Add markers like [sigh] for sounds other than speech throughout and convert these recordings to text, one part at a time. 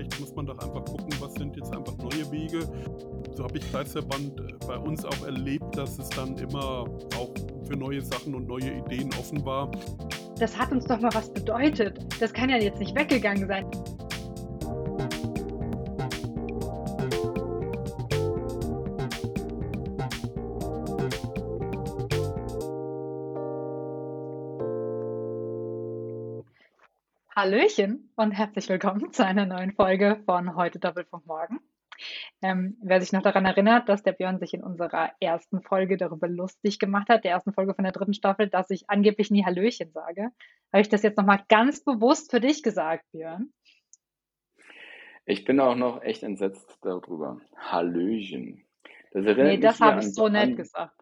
vielleicht muss man doch einfach gucken, was sind jetzt einfach neue Wege. So habe ich Kreisverband äh, bei uns auch erlebt, dass es dann immer auch für neue Sachen und neue Ideen offen war. Das hat uns doch mal was bedeutet. Das kann ja jetzt nicht weggegangen sein. Hallöchen und herzlich willkommen zu einer neuen Folge von Heute Doppelpunkt Morgen. Ähm, wer sich noch daran erinnert, dass der Björn sich in unserer ersten Folge darüber lustig gemacht hat, der ersten Folge von der dritten Staffel, dass ich angeblich nie Hallöchen sage, habe ich das jetzt nochmal ganz bewusst für dich gesagt, Björn. Ich bin auch noch echt entsetzt darüber. Hallöchen. Das nee, das habe ich so nett gesagt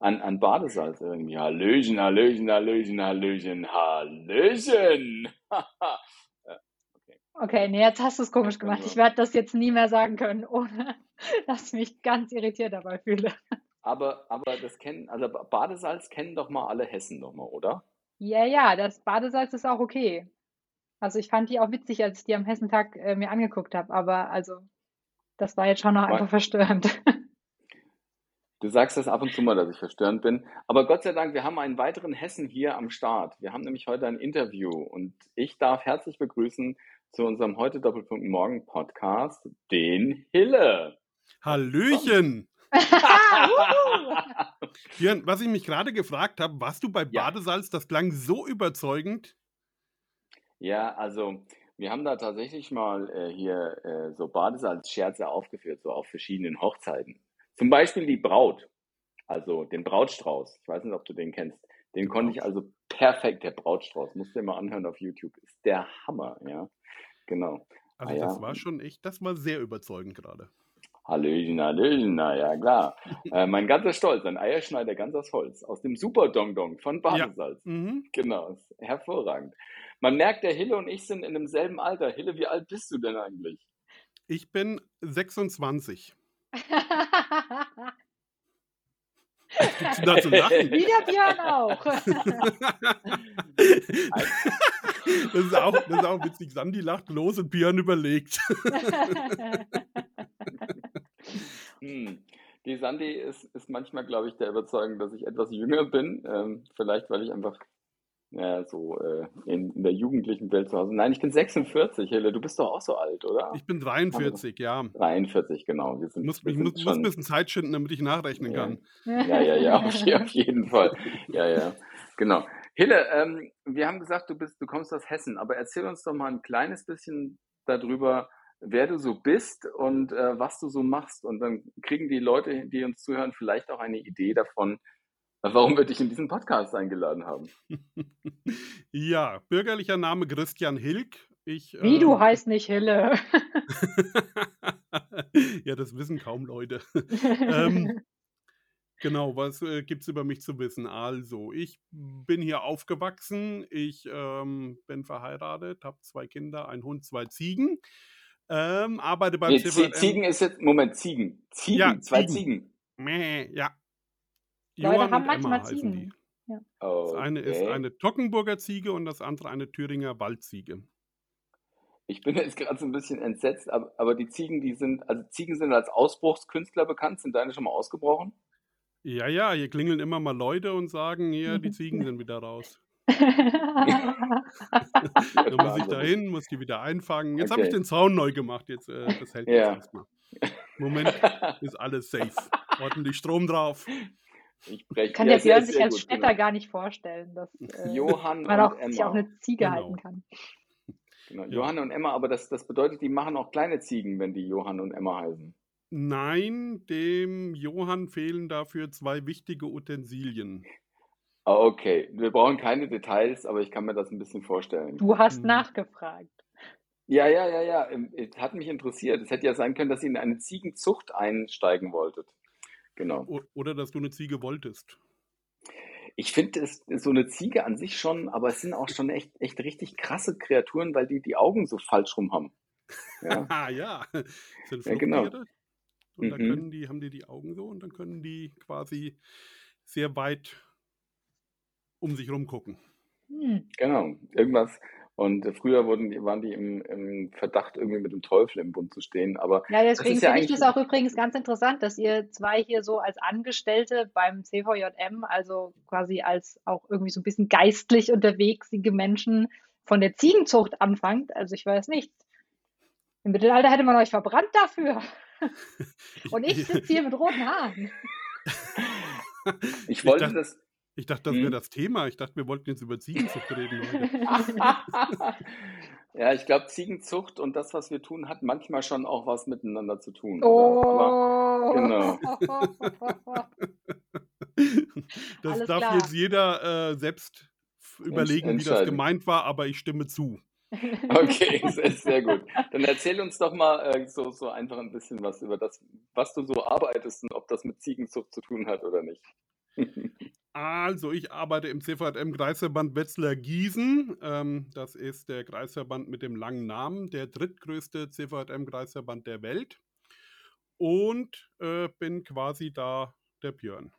an, an Badesalz irgendwie. Hallöchen, Hallöchen, Hallöchen, Hallöchen, Hallöchen. [laughs] okay. nee, jetzt hast du es komisch gemacht. Ich werde das jetzt nie mehr sagen können, ohne [laughs] dass ich mich ganz irritiert dabei fühle. Aber, aber das kennen, also Badesalz kennen doch mal alle Hessen nochmal, oder? Ja, ja, das Badesalz ist auch okay. Also ich fand die auch witzig, als ich die am Hessentag äh, mir angeguckt habe, aber also das war jetzt schon noch einfach verstörend. [laughs] Du sagst das ab und zu mal, dass ich verstörend bin. Aber Gott sei Dank, wir haben einen weiteren Hessen hier am Start. Wir haben nämlich heute ein Interview und ich darf herzlich begrüßen zu unserem heute Doppelpunkt Morgen Podcast den Hille. Hallöchen! [laughs] Björn, was ich mich gerade gefragt habe, warst du bei Badesalz? Ja. Das klang so überzeugend. Ja, also wir haben da tatsächlich mal äh, hier äh, so Badesalz-Scherze aufgeführt, so auf verschiedenen Hochzeiten. Zum Beispiel die Braut, also den Brautstrauß. Ich weiß nicht, ob du den kennst. Den konnte ich also perfekt, der Brautstrauß. Musst du dir mal anhören auf YouTube. Ist der Hammer, ja. Genau. Also ah, das ja. war schon echt, das war sehr überzeugend gerade. Hallöchen, Hallöchen, na ja, klar. [laughs] äh, mein ganzer Stolz, ein Eierschneider ganz aus Holz, aus dem Super Dong Dong von Badesalz. Ja. Mhm. Genau, hervorragend. Man merkt, der Hille und ich sind in demselben Alter. Hille, wie alt bist du denn eigentlich? Ich bin 26. Gibt's da zu lachen? Wie der Björn auch. [laughs] [laughs] das, ist auch das ist auch witzig. Sandy lacht los und Björn überlegt. [laughs] hm. Die Sandy ist, ist manchmal, glaube ich, der Überzeugung, dass ich etwas jünger bin. Ähm, vielleicht, weil ich einfach ja, so äh, in, in, der jugendlichen Welt zu Hause. Nein, ich bin 46, Helle, du bist doch auch so alt, oder? Ich bin 43, ja. 43, genau. Wir sind, muss, wir ich muss, muss, ein bisschen Zeit schinden, damit ich nachrechnen ja. kann. Ja, ja, ja, auf, [laughs] auf jeden Fall. Ja, ja, genau. Hille, ähm, wir haben gesagt, du bist, du kommst aus Hessen, aber erzähl uns doch mal ein kleines bisschen darüber, wer du so bist und äh, was du so machst. Und dann kriegen die Leute, die uns zuhören, vielleicht auch eine Idee davon, warum wir dich in diesen Podcast eingeladen haben. [laughs] ja, bürgerlicher Name Christian Hilk. Ich, Wie, äh, du heißt nicht Hille. [laughs] ja, das wissen kaum Leute. [laughs] ähm, genau, was äh, gibt es über mich zu wissen? Also, ich bin hier aufgewachsen, ich ähm, bin verheiratet, habe zwei Kinder, einen Hund, zwei Ziegen. Ähm, arbeite beim nee, Ziegen ist jetzt, Moment, Ziegen. Ziegen, ja, zwei Ziegen. Ziegen. ja, Leute haben manchmal Ziegen. Ja. Das eine ist eine Tockenburger Ziege und das andere eine Thüringer Waldziege. Ich bin jetzt gerade so ein bisschen entsetzt, aber, aber, die Ziegen, die sind, also Ziegen sind als Ausbruchskünstler bekannt. Sind deine schon mal ausgebrochen? Ja, ja, hier klingeln immer mal Leute und sagen, hier, die [laughs] Ziegen sind wieder raus. [laughs] Dann muss ich da hin, muss die wieder einfangen. Jetzt okay. habe ich den Zaun neu gemacht. Jetzt, äh, das hält ja. jetzt erstmal. Moment ist alles safe. Ordentlich Strom drauf. Ich breche kann der Björn sich als Städter genau. gar nicht vorstellen, dass äh, Johann man auch, sich auch eine Ziege genau. halten kann. Genau. Ja. Johann und Emma, aber das, das bedeutet, die machen auch kleine Ziegen, wenn die Johann und Emma heißen. Nein, dem Johann fehlen dafür zwei wichtige Utensilien. Okay, wir brauchen keine Details, aber ich kann mir das ein bisschen vorstellen. Du hast hm. nachgefragt. Ja, ja, ja, ja. Ähm, es hat mich interessiert. Es hätte ja sein können, dass ihr in eine Ziegenzucht einsteigen wolltet. Genau. Oder dass du eine Ziege wolltest. Ich finde es so eine Ziege an sich schon, aber es sind auch schon echt, echt richtig krasse Kreaturen, weil die die Augen so falsch rum haben. Ja, [laughs] ah, ja. Sind ja, genau. Und mhm. da können die, haben die die Augen so und dann können die quasi sehr weit um sich rum gucken. Hm. Genau, irgendwas. Und früher wurden, waren die im, im, Verdacht, irgendwie mit dem Teufel im Bund zu stehen. Aber ja, deswegen finde ja ich das auch übrigens ganz interessant, dass ihr zwei hier so als Angestellte beim CVJM, also quasi als auch irgendwie so ein bisschen geistlich unterwegsige Menschen von der Ziegenzucht anfangt. Also ich weiß nicht. Im Mittelalter hätte man euch verbrannt dafür. [laughs] Und ich sitze hier mit roten Haaren. Ich wollte ich dachte, das. Ich dachte, das wäre hm? das Thema. Ich dachte, wir wollten jetzt über Ziegenzucht reden. [laughs] ja, ich glaube, Ziegenzucht und das, was wir tun, hat manchmal schon auch was miteinander zu tun. Oh. Aber, genau. das Alles darf klar. jetzt jeder äh, selbst überlegen, wie das gemeint war, aber ich stimme zu. Okay, [laughs] sehr, sehr gut. Dann erzähl uns doch mal äh, so, so einfach ein bisschen was über das, was du so arbeitest und ob das mit Ziegenzucht zu tun hat oder nicht. Also, ich arbeite im CVM-Kreisverband Wetzlar-Gießen. Ähm, das ist der Kreisverband mit dem langen Namen, der drittgrößte CVM-Kreisverband der Welt. Und äh, bin quasi da der Björn.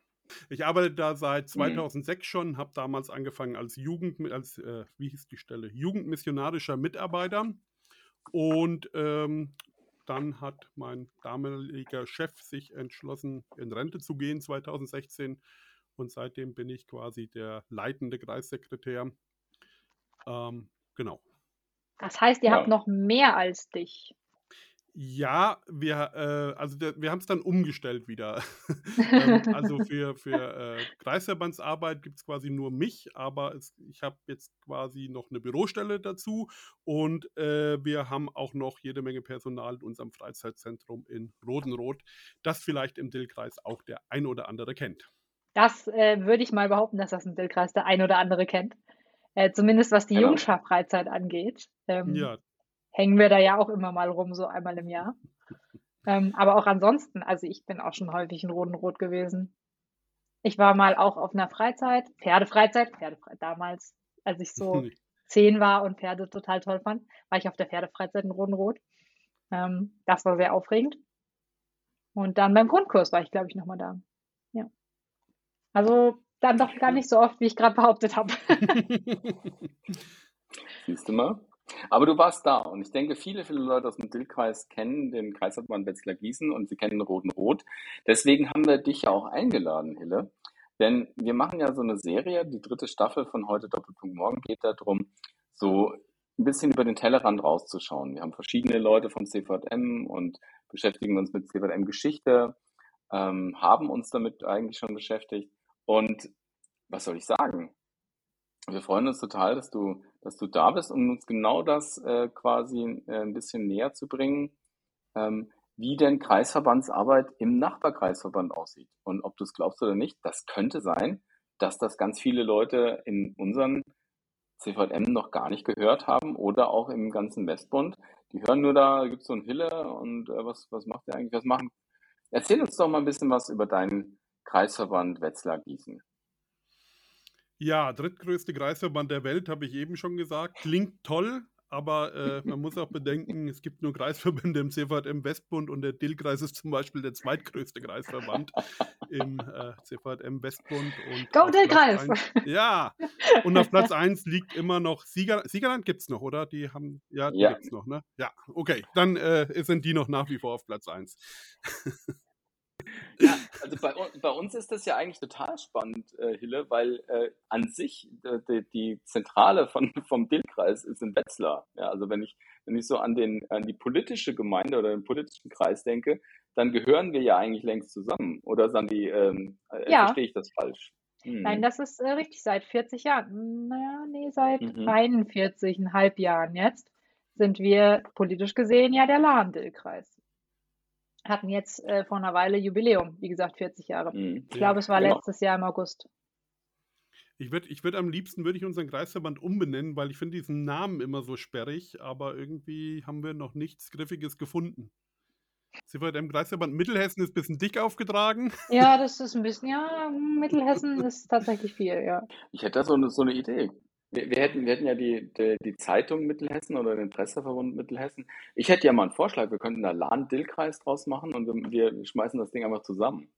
Ich arbeite da seit 2006 mhm. schon, habe damals angefangen als Jugend, als, äh, wie hieß die Stelle? Jugendmissionarischer Mitarbeiter. Und ähm, dann hat mein damaliger Chef sich entschlossen, in Rente zu gehen 2016. Und seitdem bin ich quasi der leitende Kreissekretär. Ähm, genau. Das heißt, ihr ja. habt noch mehr als dich. Ja, wir, äh, also der, wir haben es dann umgestellt wieder. [laughs] ähm, also [laughs] für, für äh, Kreisverbandsarbeit gibt es quasi nur mich, aber es, ich habe jetzt quasi noch eine Bürostelle dazu und äh, wir haben auch noch jede Menge Personal in unserem Freizeitzentrum in Rodenroth, das vielleicht im Dillkreis auch der ein oder andere kennt. Das äh, würde ich mal behaupten, dass das im Dillkreis der ein oder andere kennt. Äh, zumindest was die genau. Jungschar-Freizeit angeht. Ähm, ja, hängen wir da ja auch immer mal rum, so einmal im Jahr. Ähm, aber auch ansonsten, also ich bin auch schon häufig in Rodenrot gewesen. Ich war mal auch auf einer Freizeit, Pferdefreizeit, Pferdefreizeit damals, als ich so [laughs] zehn war und Pferde total toll fand, war ich auf der Pferdefreizeit in Rodenrot. Ähm, das war sehr aufregend. Und dann beim Grundkurs war ich, glaube ich, nochmal da. Ja. Also dann doch gar nicht so oft, wie ich gerade behauptet habe. [laughs] [laughs] Siehst du mal? Aber du warst da und ich denke, viele, viele Leute aus dem Dillkreis kennen den Kreisverband Wetzlar-Gießen und sie kennen Roten Rot. Deswegen haben wir dich ja auch eingeladen, Hille. Denn wir machen ja so eine Serie, die dritte Staffel von heute Doppelpunkt Morgen geht darum, so ein bisschen über den Tellerrand rauszuschauen. Wir haben verschiedene Leute vom CVM und beschäftigen uns mit CVM-Geschichte, ähm, haben uns damit eigentlich schon beschäftigt. Und was soll ich sagen? Wir freuen uns total, dass du, dass du da bist, um uns genau das äh, quasi äh, ein bisschen näher zu bringen, ähm, wie denn Kreisverbandsarbeit im Nachbarkreisverband aussieht. Und ob du es glaubst oder nicht, das könnte sein, dass das ganz viele Leute in unseren CVM noch gar nicht gehört haben oder auch im ganzen Westbund. Die hören nur da, gibt es so ein Hille und äh, was, was macht der eigentlich? Was machen? Erzähl uns doch mal ein bisschen was über deinen Kreisverband Wetzlar-Gießen. Ja, drittgrößte Kreisverband der Welt, habe ich eben schon gesagt. Klingt toll, aber äh, man muss auch [laughs] bedenken, es gibt nur Kreisverbände im CVM Westbund und der Dillkreis ist zum Beispiel der zweitgrößte Kreisverband im äh, CVM Westbund. Und Go Dillkreis! [laughs] Ja, und auf Platz 1 liegt immer noch Sieger, Siegerland gibt es noch, oder? Die haben, ja, die ja. gibt es noch, ne? Ja, okay, dann äh, sind die noch nach wie vor auf Platz 1. [laughs] Ja, also bei, bei, uns ist das ja eigentlich total spannend, äh, Hille, weil äh, an sich äh, die, die, Zentrale von, vom Dillkreis ist in Wetzlar. Ja, also wenn ich, wenn ich so an, den, an die politische Gemeinde oder den politischen Kreis denke, dann gehören wir ja eigentlich längst zusammen. Oder Sandi, ähm, äh, ja. verstehe ich das falsch? Hm. Nein, das ist äh, richtig, seit 40 Jahren. Naja, nee, seit mhm. 41,5 Jahren jetzt sind wir politisch gesehen ja der Lahn-Dill-Kreis hatten jetzt äh, vor einer Weile Jubiläum, wie gesagt, 40 Jahre. Mhm. Ich glaube, es war genau. letztes Jahr im August. Ich würde ich würd am liebsten würde ich unseren Kreisverband umbenennen, weil ich finde diesen Namen immer so sperrig, aber irgendwie haben wir noch nichts Griffiges gefunden. CVM Kreisverband Mittelhessen ist ein bisschen dick aufgetragen. [laughs] Ja, das ist ein bisschen, ja, Mittelhessen ist tatsächlich viel, ja. Ich hätte da so eine, so eine Idee. Wir, wir, hätten, wir hätten ja die, die, die, Zeitung Mittelhessen oder den Presseverbund Mittelhessen. Ich hätte ja mal einen Vorschlag, wir könnten da Lahn-Dill-Kreis draus machen und wir, wir, schmeißen das Ding einfach zusammen.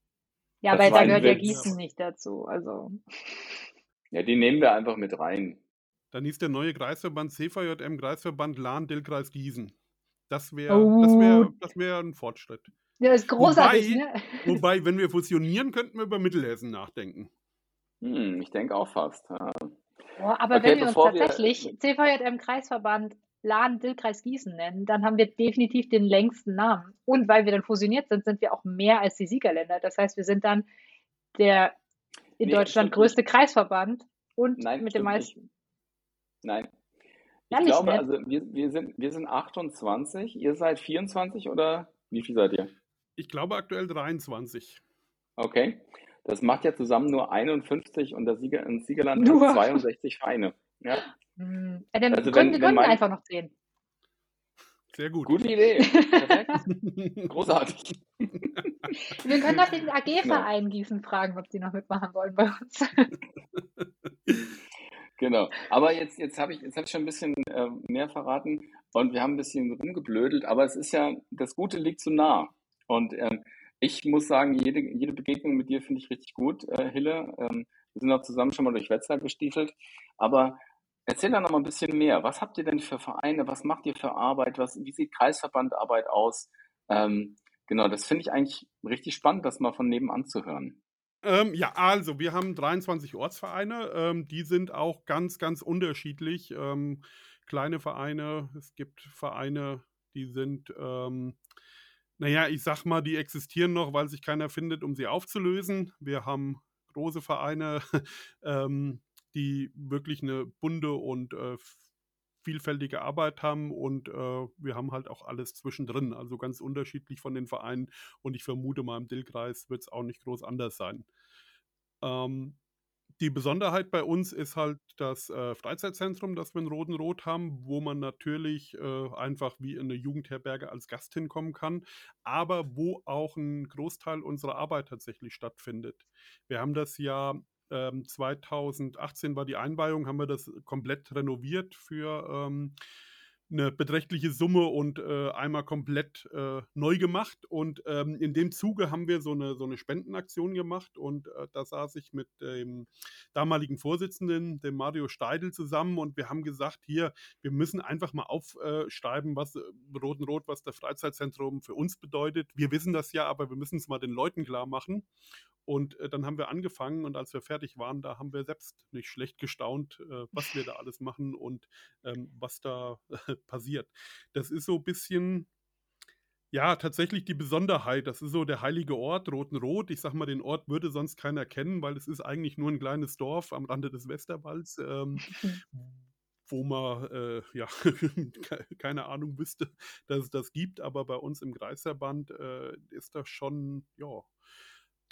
Ja, das weil da gehört ja Gießen nicht dazu. Also. Ja, die nehmen wir einfach mit rein. Dann hieß der neue Kreisverband CVJM Kreisverband Lahn-Dill-Kreis Gießen. Das wäre das Oh, wär, das wär ein Fortschritt. ja, ist großartig, Wobei, ne? [laughs] wobei, wenn wir fusionieren, könnten wir über Mittelhessen nachdenken. Hm, ich denke auch fast. Ja. Boah, aber Okay, wenn wir uns wir. tatsächlich CVJM Kreisverband Lahn-Dill-Kreis Gießen nennen, dann haben wir definitiv den längsten Namen. Und weil wir dann fusioniert sind, sind wir auch mehr als die Siegerländer. Das heißt, wir sind dann der in Nee, Deutschland stimmt nicht. größte Kreisverband und Nein, mit den stimmt nicht. meisten. Nein. Ich Ehrlich glaube, nicht? also wir, wir, sind, wir sind 28, ihr seid 24 oder wie viel seid ihr? Ich glaube aktuell 23. Okay. Das macht ja zusammen nur 51 und das Sieger, und Siegerland Nur. hat 62 Vereine. Ja, Hm. Ja, dann Also gründen, wenn- wir wenn mein- einfach noch zehn. Sehr gut. gute Idee. Perfekt. [laughs] Großartig. Wir können doch den AG-Verein Gießen fragen, ob die noch mitmachen wollen bei uns. [laughs] Genau. Aber jetzt, jetzt habe ich, jetzt hab ich schon ein bisschen äh, mehr verraten und wir haben ein bisschen rumgeblödelt, aber es ist ja, das Gute liegt so nah. Und ähm, ich muss sagen, jede, jede Begegnung mit dir finde ich richtig gut, äh, Hille. Ähm, wir sind auch zusammen schon mal durch Wetzlar gestiefelt. Aber erzähl da noch mal ein bisschen mehr. Was habt ihr denn für Vereine? Was macht ihr für Arbeit? Was, wie sieht Kreisverbandarbeit aus? Ähm, genau, das finde ich eigentlich richtig spannend, das mal von nebenan zu hören. Ähm, ja, also wir haben 23 Ortsvereine. Ähm, die sind auch ganz, ganz unterschiedlich. Ähm, kleine Vereine, es gibt Vereine, die sind, ähm, naja, ich sag mal, die existieren noch, weil sich keiner findet, um sie aufzulösen. Wir haben große Vereine, [laughs] ähm, die wirklich eine bunte und äh, vielfältige Arbeit haben und äh, wir haben halt auch alles zwischendrin, also ganz unterschiedlich von den Vereinen und ich vermute mal im Dillkreis wird es auch nicht groß anders sein. Ähm, die Besonderheit bei uns ist halt das äh, Freizeitzentrum, das wir in Rodenrot haben, wo man natürlich äh, einfach wie in eine Jugendherberge als Gast hinkommen kann, aber wo auch ein Großteil unserer Arbeit tatsächlich stattfindet. Wir haben das ja ähm, 2018 war die Einweihung, haben wir das komplett renoviert für ähm, eine beträchtliche Summe und äh, einmal komplett äh, neu gemacht. Und ähm, in dem Zuge haben wir so eine, so eine Spendenaktion gemacht und äh, da saß ich mit dem damaligen Vorsitzenden, dem Mario Steidl, zusammen und wir haben gesagt, hier, wir müssen einfach mal aufschreiben, was äh, Rotenrot, was das Freizeitzentrum für uns bedeutet. Wir wissen das ja, aber wir müssen es mal den Leuten klar machen. Und äh, dann haben wir angefangen und als wir fertig waren, da haben wir selbst nicht schlecht gestaunt, äh, was wir da [laughs] alles machen und ähm, was da äh, [laughs] passiert. Das ist so ein bisschen, ja, tatsächlich die Besonderheit. Das ist so der heilige Ort, Rotenrot. Ich sag mal, den Ort würde sonst keiner kennen, weil es ist eigentlich nur ein kleines Dorf am Rande des Westerwalds. Ähm, [laughs] wo man äh, ja keine Ahnung wüsste, dass es das gibt, aber bei uns im Kreisverband äh, ist das schon ja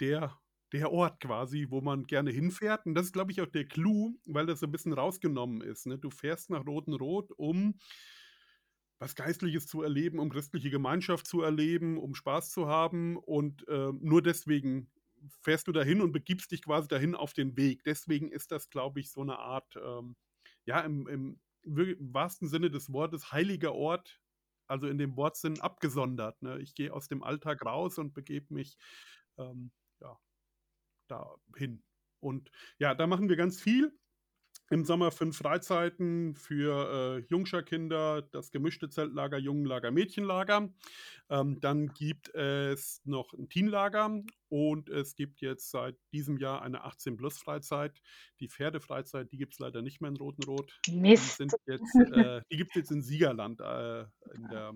der der Ort quasi, wo man gerne hinfährt. Und das ist, glaube ich, auch der Clou, weil das so ein bisschen rausgenommen ist. Ne? Du fährst nach Rotenrot, um was Geistliches zu erleben, um christliche Gemeinschaft zu erleben, um Spaß zu haben. Und äh, nur deswegen fährst du dahin und begibst dich quasi dahin auf den Weg. Deswegen ist das, glaube ich, so eine Art, ähm, ja, im, im, wahrsten Sinne des Wortes, heiliger Ort, also in dem Wortsinn abgesondert. Ne? Ich gehe aus dem Alltag raus und begebe mich ähm, ja, dahin. Und ja, da machen wir ganz viel. Im Sommer fünf Freizeiten für äh, Jungscherkinder, das gemischte Zeltlager, Jungenlager, Mädchenlager. Ähm, dann gibt es noch ein Teenlager und es gibt jetzt seit diesem Jahr eine 18-Plus-Freizeit. Die Pferdefreizeit, die gibt es leider nicht mehr in Rotenrot. Mist. Die, sind jetzt, äh, die gibt es jetzt in Siegerland, äh, in der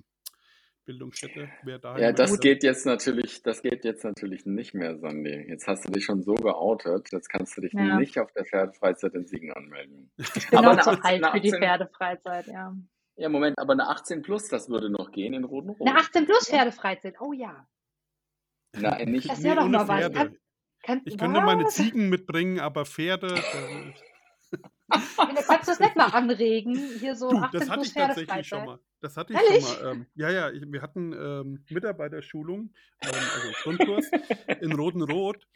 Bildungsstätte. Wer da Ja, das geht jetzt natürlich, das geht jetzt natürlich nicht mehr, Sandy. Jetzt hast du dich schon so geoutet, jetzt kannst du dich Ja. nicht auf der Pferdefreizeit in Siegen anmelden. Ich [laughs] bin Aber auch eine zu 18 alt für die 18 Pferdefreizeit, ja. Ja, Moment, aber eine 18 plus, das würde noch gehen in Rotenrot. Eine 18 plus Pferdefreizeit, oh ja. Nein, nicht. Das wäre doch ohne mal was. Pferde. Kann, kann, Ich könnte meine was? Ziegen mitbringen, aber Pferde. Äh, [laughs] Da kannst du es nicht mal anregen. Hier so du, 18 das hatte plus ich tatsächlich schon Pferdefreizeit. mal. Das hatte ich Ehrlich? schon mal. Ähm, ja, ja, ich, wir hatten ähm, [laughs] Mitarbeiterschulung, ähm, also Grundkurs in Rotenrot.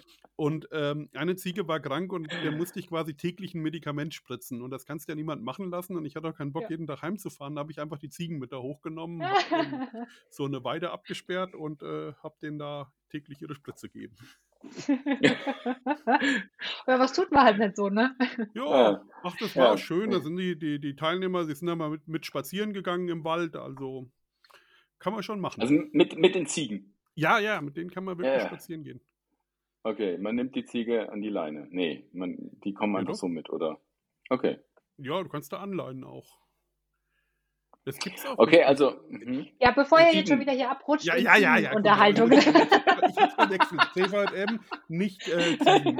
Und ähm, eine Ziege war krank und der musste ich quasi täglich ein Medikament spritzen. Und das kannst du ja niemand machen lassen. Und ich hatte auch keinen Bock, Ja. jeden Tag heimzufahren. Da habe ich einfach die Ziegen mit da hochgenommen, [laughs] so eine Weide abgesperrt und äh, habe denen da täglich ihre Spritze gegeben. [laughs] ja, was tut man halt nicht so, ne? Ja, ach, das war ja. schön. Da sind die, die, die Teilnehmer, die sind da mal mit, mit spazieren gegangen im Wald. Also kann man schon machen. Also mit, mit den Ziegen? Ja, ja, mit denen kann man wirklich ja, spazieren gehen. Okay, man nimmt die Ziege an die Leine. Nee, man, die kommen einfach so mit, oder? Okay. Ja, du kannst da anleihen auch. Das gibt's auch. Okay, also. Mh. Ja, bevor ihr jetzt schon wieder hier abrutscht ja, ja, ja, ja, Unterhaltung. Ich hab's verwechselt. CVM, nicht äh, Ziegen.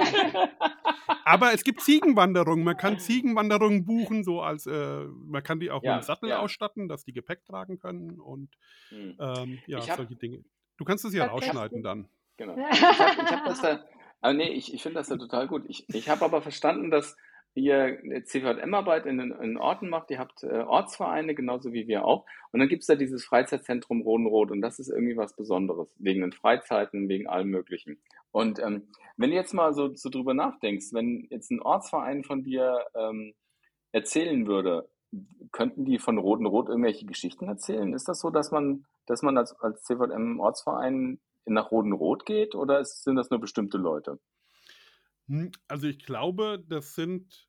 Aber es gibt Ziegenwanderungen. Man kann Ziegenwanderungen buchen, so als äh, man kann die auch ja, mit Sattel ja. ausstatten, dass die Gepäck tragen können und hm. ähm, ja, hab, solche Dinge. Du kannst es ja rausschneiden dann. Genau. [laughs] Ich habe hab das da. Aber nee, ich, ich finde das ja total gut. Ich, ich habe aber verstanden, dass ihr CVM-Arbeit in, in Orten macht. Ihr habt äh, Ortsvereine, genauso wie wir auch. Und dann gibt es da dieses Freizeitzentrum Rodenrot und das ist irgendwie was Besonderes, wegen den Freizeiten, wegen allem Möglichen. Und ähm, wenn du jetzt mal so, so drüber nachdenkst, wenn jetzt ein Ortsverein von dir ähm, erzählen würde, könnten die von Rodenrot irgendwelche Geschichten erzählen? Ist das so, dass man, dass man als, als CVM-Ortsverein nach Rodenrot geht oder sind das nur bestimmte Leute? Hm, also ich glaube, das sind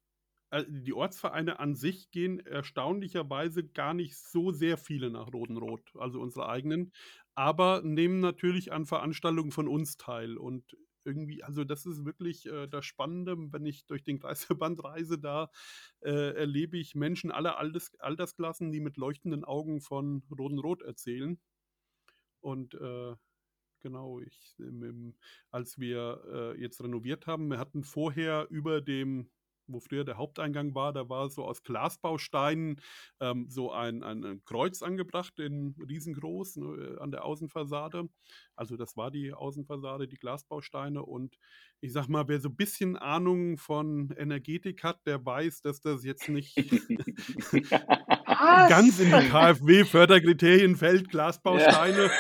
äh, die Ortsvereine an sich gehen erstaunlicherweise gar nicht so sehr viele nach Rodenrot, also unsere eigenen, aber nehmen natürlich an Veranstaltungen von uns teil. Und irgendwie, also das ist wirklich äh, das Spannende, wenn ich durch den Kreisverband reise, da äh, erlebe ich Menschen aller Alters Altersklassen, die mit leuchtenden Augen von Rodenrot erzählen. Und äh, Genau, ich, im, im, als wir äh, jetzt renoviert haben, wir hatten vorher über dem, wo früher der Haupteingang war, da war so aus Glasbausteinen ähm, so ein, ein, ein, Kreuz angebracht, in riesengroß ne, an der Außenfassade. Also das war die Außenfassade, die Glasbausteine. Und ich sag mal, wer so ein bisschen Ahnung von Energetik hat, der weiß, dass das jetzt nicht [laughs] ganz in die KfW-Förderkriterien fällt, Glasbausteine. Ja.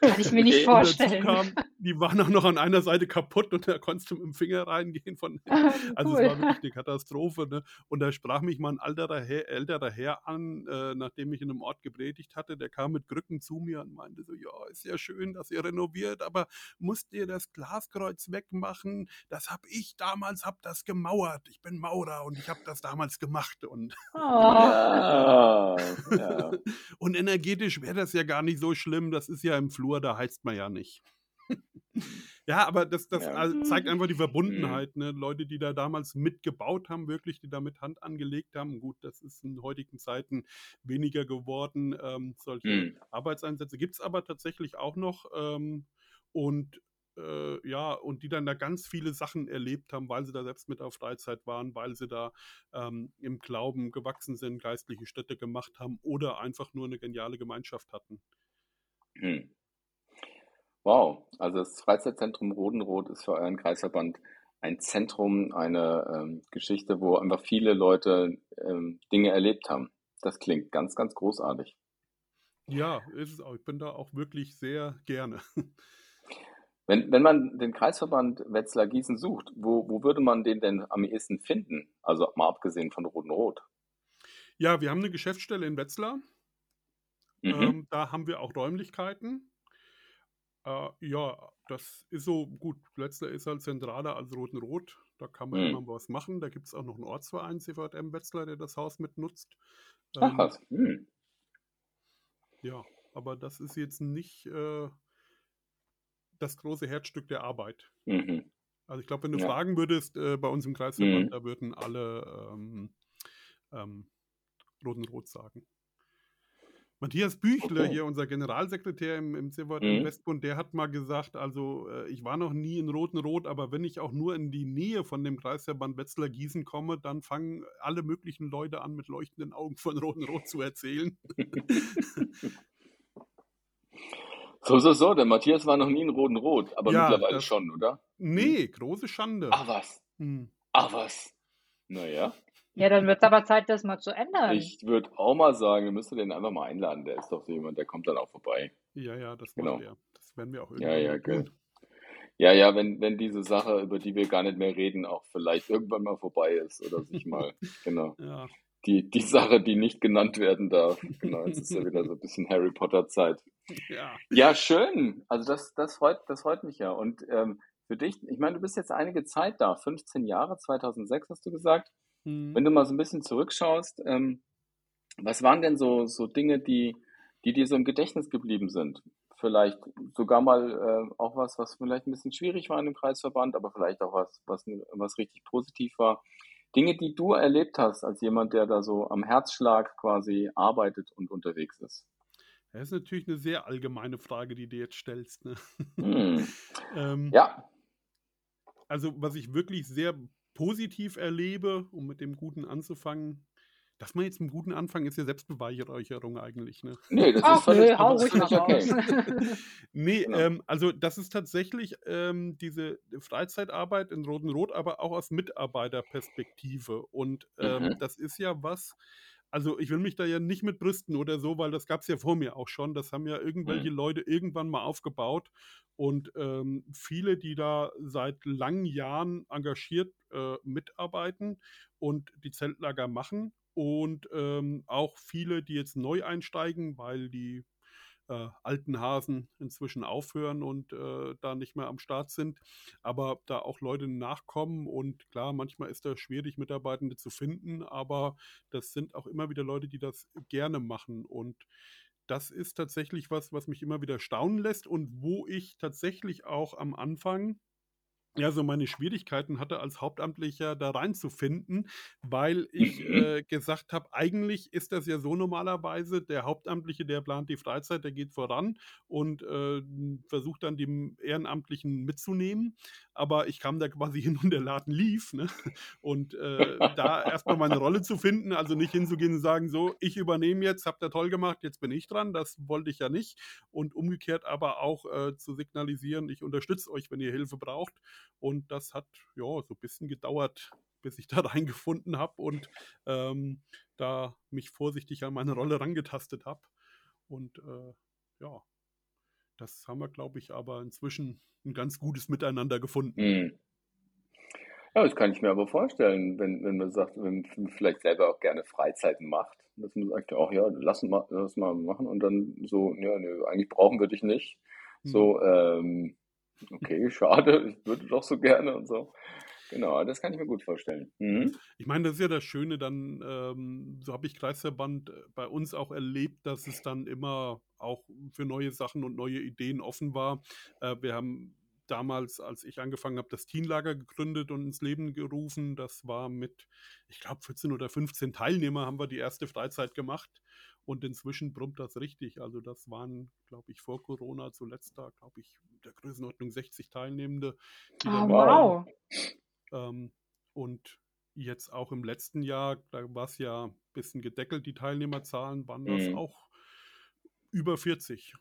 Kann ich mir nicht vorstellen. Kam, die waren auch noch an einer Seite kaputt und da konntest du mit dem Finger reingehen. Von, [laughs] ah, also cool. es war wirklich eine Katastrophe. Ne? Und da sprach mich mal ein alterer Herr, älterer Herr an, äh, nachdem ich in einem Ort gepredigt hatte. Der kam mit Krücken zu mir und meinte so, ja, ist ja schön, dass ihr renoviert, aber musst ihr das Glaskreuz wegmachen? Das habe ich damals, hab das gemauert. Ich bin Maurer und ich habe das damals gemacht. Und, oh. ja, [laughs] und energetisch wäre das ja gar nicht so schlimm. Das ist ja im Flur Flur, da heizt man ja nicht. Ja, aber das, das ja. zeigt einfach die mhm. Verbundenheit. Ne? Leute, die da damals mitgebaut haben, wirklich, die da mit Hand angelegt haben. Gut, das ist in heutigen Zeiten weniger geworden. Ähm, solche mhm. Arbeitseinsätze gibt es aber tatsächlich auch noch. Ähm, und äh, ja, und die dann da ganz viele Sachen erlebt haben, weil sie da selbst mit auf Freizeit waren, weil sie da ähm, im Glauben gewachsen sind, geistliche Städte gemacht haben oder einfach nur eine geniale Gemeinschaft hatten. Mhm. Wow, also das Freizeitzentrum Rodenrot ist für euren Kreisverband ein Zentrum, eine ähm, Geschichte, wo einfach viele Leute ähm, Dinge erlebt haben. Das klingt ganz, ganz großartig. Ja, ist es auch. Ich bin da auch wirklich sehr gerne. Wenn, wenn man den Kreisverband Wetzlar Gießen sucht, wo, wo würde man den denn am ehesten finden? Also mal abgesehen von Rodenrot. Ja, wir haben eine Geschäftsstelle in Wetzlar. Mhm. Ähm, da haben wir auch Räumlichkeiten. Äh, ja, das ist so gut. Letzter ist halt zentraler als Roten-Rot. Da kann man mhm. immer was machen. Da gibt es auch noch einen Ortsverein, CVM Wetzlar, der das Haus mitnutzt. Ach ähm, was. Mhm. Ja, aber das ist jetzt nicht äh, das große Herzstück der Arbeit. Mhm. Also ich glaube, wenn du ja. fragen würdest äh, bei uns im Kreisverband, mhm. da würden alle ähm, ähm, Roten Rot sagen. Matthias Büchler, hier unser Generalsekretär im, im Seewald mhm. Westbund, der hat mal gesagt, also äh, ich war noch nie in Roten Rot, aber wenn ich auch nur in die Nähe von dem Kreisverband Wetzlar Gießen komme, dann fangen alle möglichen Leute an, mit leuchtenden Augen von Roten Rot zu erzählen. [laughs] so, so, so, der Matthias war noch nie in Roten Rot, aber ja, mittlerweile das, schon, oder? Nee, große Schande. Ach was. Hm. Ach was. Naja. Ja, dann wird es aber Zeit, das mal zu ändern. Ich würde auch mal sagen, wir müssen den einfach mal einladen. Der ist doch so jemand, der kommt dann auch vorbei. Ja, ja, das genau. wir. Das werden wir auch irgendwie ja, ja, tun. Ja, ja, wenn, wenn diese Sache, über die wir gar nicht mehr reden, auch vielleicht irgendwann mal vorbei ist oder sich [laughs] mal, genau. Ja. Die, die Sache, die nicht genannt werden darf. Genau, jetzt ist ja wieder so ein bisschen Harry Potter Zeit. Ja, ja schön. Also das, das freut, das freut mich ja. Und ähm, für dich, ich meine, du bist jetzt einige Zeit da, 15 Jahre, 2006 hast du gesagt. Mhm. Wenn du mal so ein bisschen zurückschaust, ähm, was waren denn so, so Dinge, die, die dir so im Gedächtnis geblieben sind? Vielleicht sogar mal äh, auch was, was vielleicht ein bisschen schwierig war in dem Kreisverband, aber vielleicht auch was, was, was richtig positiv war. Dinge, die du erlebt hast als jemand, der da so am Herzschlag quasi arbeitet und unterwegs ist. Das ist natürlich eine sehr allgemeine Frage, die du jetzt stellst. Ne? Hm. [laughs] ähm, Ja, Also, was ich wirklich sehr positiv erlebe, um mit dem Guten anzufangen, dass man jetzt mit dem Guten anfangen, ist ja Selbstbeweihräucherung eigentlich. Ne? nee, das ist Ach völlig, nö, hau ist ruhig mal völlig raus. [laughs] okay. Nee, Genau. ähm, also das ist tatsächlich ähm, diese Freizeitarbeit in Roten-Rot, aber auch aus Mitarbeiterperspektive. Und ähm, Mhm. das ist ja was, also ich will mich da ja nicht mit brüsten oder so, weil das gab es ja vor mir auch schon. Das haben ja irgendwelche Mhm. Leute irgendwann mal aufgebaut. Und ähm, viele, die da seit langen Jahren engagiert äh, mitarbeiten und die Zeltlager machen. Und ähm, auch viele, die jetzt neu einsteigen, weil die äh, alten Hasen inzwischen aufhören und äh, da nicht mehr am Start sind, aber da auch Leute nachkommen und klar, manchmal ist das schwierig, Mitarbeitende zu finden, aber das sind auch immer wieder Leute, die das gerne machen. Und das ist tatsächlich was, was mich immer wieder staunen lässt und wo ich tatsächlich auch am Anfang ja, so meine Schwierigkeiten hatte, als Hauptamtlicher da reinzufinden, weil ich [laughs] äh, gesagt habe, eigentlich ist das ja so normalerweise, der Hauptamtliche, der plant die Freizeit, der geht voran und äh, versucht dann die Ehrenamtlichen mitzunehmen. Aber ich kam da quasi [laughs] hin und der Laden lief. Ne? Und äh, da erstmal meine Rolle zu finden, also nicht hinzugehen und sagen, so, ich übernehme jetzt, habt ihr toll gemacht, jetzt bin ich dran, das wollte ich ja nicht. Und umgekehrt aber auch äh, zu signalisieren, ich unterstütze euch, wenn ihr Hilfe braucht. Und das hat ja so ein bisschen gedauert, bis ich [laughs] da reingefunden habe und ähm, da mich vorsichtig an meine Rolle rangetastet habe. Und äh, ja, das haben wir, glaube ich, aber inzwischen ein ganz gutes Miteinander gefunden. Mhm. Ja, das kann ich mir aber vorstellen, wenn, wenn man sagt, wenn man vielleicht selber auch gerne Freizeiten macht, dass man sagt, ach ja, lass mal, lass mal machen und dann so, ja, nee, eigentlich brauchen wir dich nicht. Hm. So, ähm, okay, [laughs] schade, ich würde doch so gerne und so. Genau, das kann ich mir gut vorstellen. Mhm. Ich meine, das ist ja das Schöne, dann, ähm, so habe ich Kreisverband äh, bei uns auch erlebt, dass es dann immer auch für neue Sachen und neue Ideen offen war. Äh, wir haben damals, als ich angefangen habe, das Teenlager gegründet und ins Leben gerufen. Das war mit, ich glaube, 14 oder 15 Teilnehmer haben wir die erste Freizeit gemacht. Und inzwischen brummt das richtig. Also das waren, glaube ich, vor Corona zuletzt da, glaube ich, der Größenordnung 60 Teilnehmende, Oh, wow. Ähm, und jetzt auch im letzten Jahr, da war es ja ein bisschen gedeckelt, die Teilnehmerzahlen, waren das Mhm. auch über 40.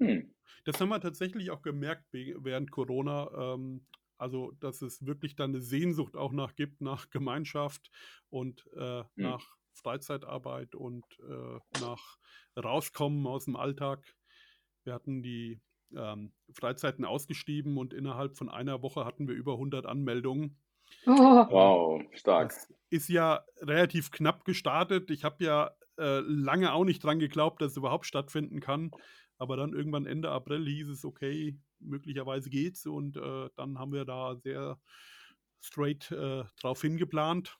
Hm. Das haben wir tatsächlich auch gemerkt während Corona. Ähm, also, dass es wirklich dann eine Sehnsucht auch nach gibt, nach Gemeinschaft und äh, Hm. nach Freizeitarbeit und äh, nach Rauskommen aus dem Alltag. Wir hatten die ähm, Freizeiten ausgeschrieben und innerhalb von einer Woche hatten wir über 100 Anmeldungen. Oh, Wow, stark. Das ist ja relativ knapp gestartet. Ich habe ja äh, lange auch nicht dran geglaubt, dass es überhaupt stattfinden kann. Aber dann irgendwann Ende April hieß es, okay, möglicherweise geht's. Und äh, dann haben wir da sehr straight äh, drauf hingeplant,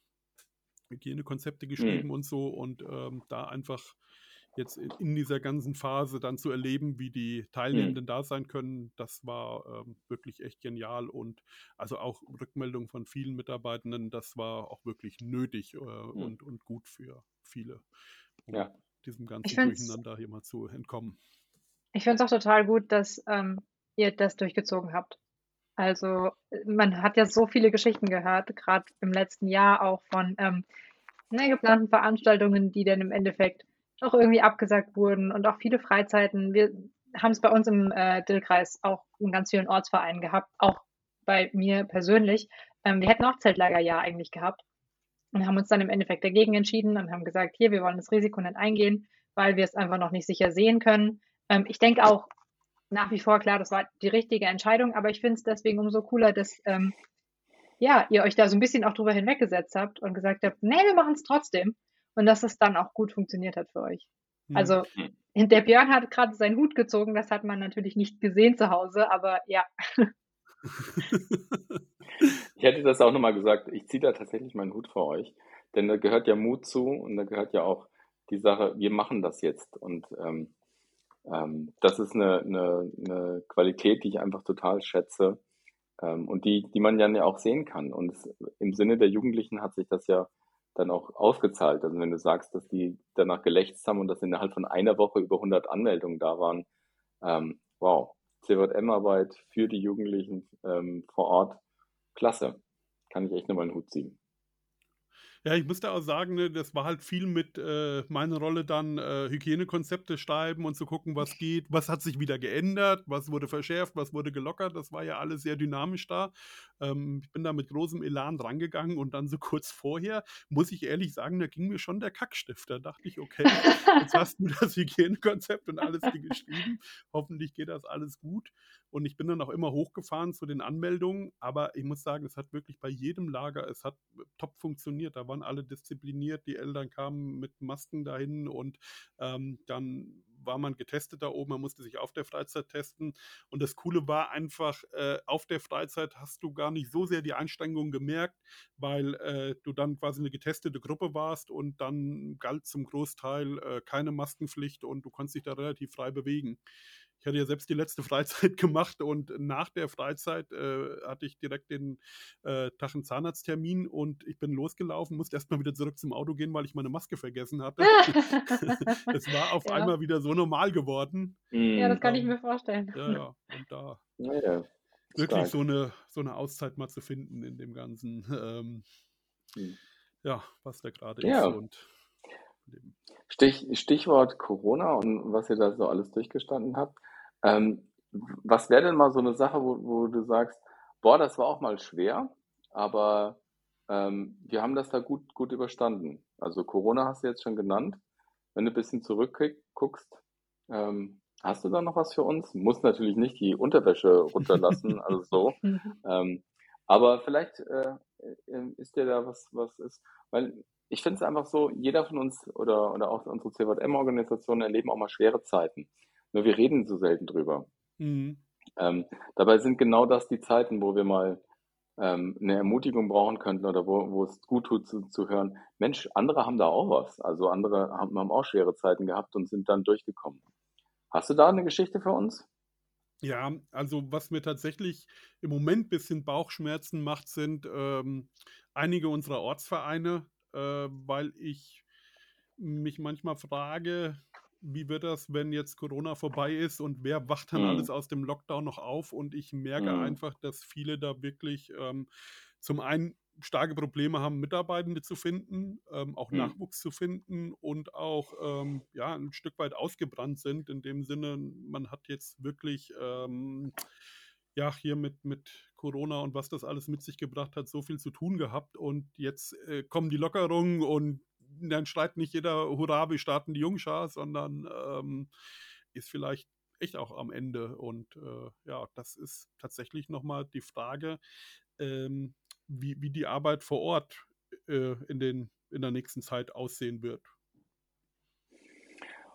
Hygienekonzepte geschrieben Hm. und so. Und ähm, da einfach jetzt in, in dieser ganzen Phase dann zu erleben, wie die Hm. Teilnehmenden da sein können, das war ähm, wirklich echt genial. Und also auch Rückmeldung von vielen Mitarbeitenden, das war auch wirklich nötig äh, Hm. und, und gut für viele, um Ja. diesem ganzen Durcheinander hier mal zu entkommen. Ich find's auch total gut, dass ähm, ihr das durchgezogen habt. Also man hat ja so viele Geschichten gehört, gerade im letzten Jahr auch von ähm, ne, geplanten Veranstaltungen, die dann im Endeffekt doch irgendwie abgesagt wurden und auch viele Freizeiten. Wir haben es bei uns im äh, Dillkreis auch in ganz vielen Ortsvereinen gehabt, auch bei mir persönlich. Ähm, wir hätten auch Zeltlagerjahr eigentlich gehabt und haben uns dann im Endeffekt dagegen entschieden und haben gesagt, hier, wir wollen das Risiko nicht eingehen, weil wir es einfach noch nicht sicher sehen können. Ähm, ich denke auch nach wie vor, klar, das war die richtige Entscheidung, aber ich finde es deswegen umso cooler, dass ähm, ja, ihr euch da so ein bisschen auch drüber hinweggesetzt habt und gesagt habt, nee, wir machen es trotzdem. Und dass es dann auch gut funktioniert hat für euch. Hm. Also der Björn hat gerade seinen Hut gezogen, das hat man natürlich nicht gesehen zu Hause, aber ja, [laughs] Ich hätte das auch nochmal gesagt, ich ziehe da tatsächlich meinen Hut vor euch, denn da gehört ja Mut zu und da gehört ja auch die Sache, wir machen das jetzt. Und ähm, ähm, das ist eine, eine, eine Qualität, die ich einfach total schätze ähm, und die, die man dann ja auch sehen kann. Und es, im Sinne der Jugendlichen hat sich das ja dann auch ausgezahlt. Also wenn du sagst, dass die danach gelächzt haben und dass innerhalb von einer Woche über 100 Anmeldungen da waren, ähm, wow, CVM-Arbeit für die Jugendlichen ähm, vor Ort, klasse. Kann ich echt nochmal einen Hut ziehen. Ja, ich muss da auch sagen, ne, das war halt viel mit äh, meiner Rolle dann äh, Hygienekonzepte schreiben und zu gucken, was geht, was hat sich wieder geändert, was wurde verschärft, was wurde gelockert. Das war ja alles sehr dynamisch da. Ähm, ich bin da mit großem Elan drangegangen und dann so [laughs] kurz vorher, muss ich ehrlich sagen, da ging mir schon der Kackstift. Da dachte ich, okay, jetzt hast du [laughs] das Hygienekonzept und alles geschrieben. Hoffentlich geht das alles gut. Und ich bin dann auch immer hochgefahren zu den Anmeldungen. Aber ich muss sagen, es hat wirklich bei jedem Lager, es hat top funktioniert. Da waren alle diszipliniert. Die Eltern kamen mit Masken dahin und ähm, dann war man getestet da oben, man musste sich auf der Freizeit testen. Und das Coole war einfach, äh, auf der Freizeit hast du gar nicht so sehr die Einschränkungen gemerkt, weil äh, du dann quasi eine getestete Gruppe warst und dann galt zum Großteil äh, keine Maskenpflicht und du konntest dich da relativ frei bewegen. Ich hatte ja selbst die letzte [laughs] Freizeit gemacht und nach der Freizeit äh, hatte ich direkt den äh, Tag einen Zahnarzttermin und ich bin losgelaufen, musste erstmal wieder zurück zum Auto gehen, weil ich meine Maske vergessen hatte. [laughs] es war auf ja. einmal wieder so normal geworden. Ja, das kann um, ich mir vorstellen. Ja, ja. Und da ja, wirklich so eine, so eine Auszeit mal zu finden in dem Ganzen, ähm, mhm. ja, was da gerade ja. ist. Und Stich, Stichwort Corona und was ihr da so alles durchgestanden habt. Ähm, was wäre denn mal so eine Sache, wo, wo du sagst, boah, das war auch mal schwer, aber ähm, wir haben das da gut, gut überstanden. Also Corona hast du jetzt schon genannt. Wenn du ein bisschen zurückguckst, ähm, hast du da noch was für uns? Muss natürlich nicht die Unterwäsche runterlassen, [laughs] also so. ähm, aber vielleicht äh, äh, ist dir da was, was ist, weil ich finde es einfach so, jeder von uns oder, oder auch unsere CVM-Organisationen erleben auch mal schwere Zeiten. Nur wir reden so selten drüber. Mhm. Ähm, dabei sind genau das die Zeiten, wo wir mal ähm, eine Ermutigung brauchen könnten oder wo, wo es gut tut zu, zu hören, Mensch, andere haben da auch was. Also andere haben, haben auch schwere Zeiten gehabt und sind dann durchgekommen. Hast du da eine Geschichte für uns? Ja, also was mir tatsächlich im Moment ein bisschen Bauchschmerzen macht, sind ähm, einige unserer Ortsvereine, äh, weil ich mich manchmal frage, wie wird das, wenn jetzt Corona vorbei ist und wer wacht dann mhm. alles aus dem Lockdown noch auf? Und ich merke mhm. einfach, dass viele da wirklich ähm, zum einen starke Probleme haben, Mitarbeitende zu finden, ähm, auch mhm. Nachwuchs zu finden und auch ähm, ja, ein Stück weit ausgebrannt sind. In dem Sinne, man hat jetzt wirklich ähm, ja hier mit, mit Corona und was das alles mit sich gebracht hat, so viel zu tun gehabt. Und jetzt äh, kommen die Lockerungen und dann schreit nicht jeder Hurra, wir starten die Jungschar, sondern ähm, ist vielleicht echt auch am Ende. Und äh, ja, das ist tatsächlich nochmal die Frage, ähm, wie, wie die Arbeit vor Ort äh, in, den, in der nächsten Zeit aussehen wird.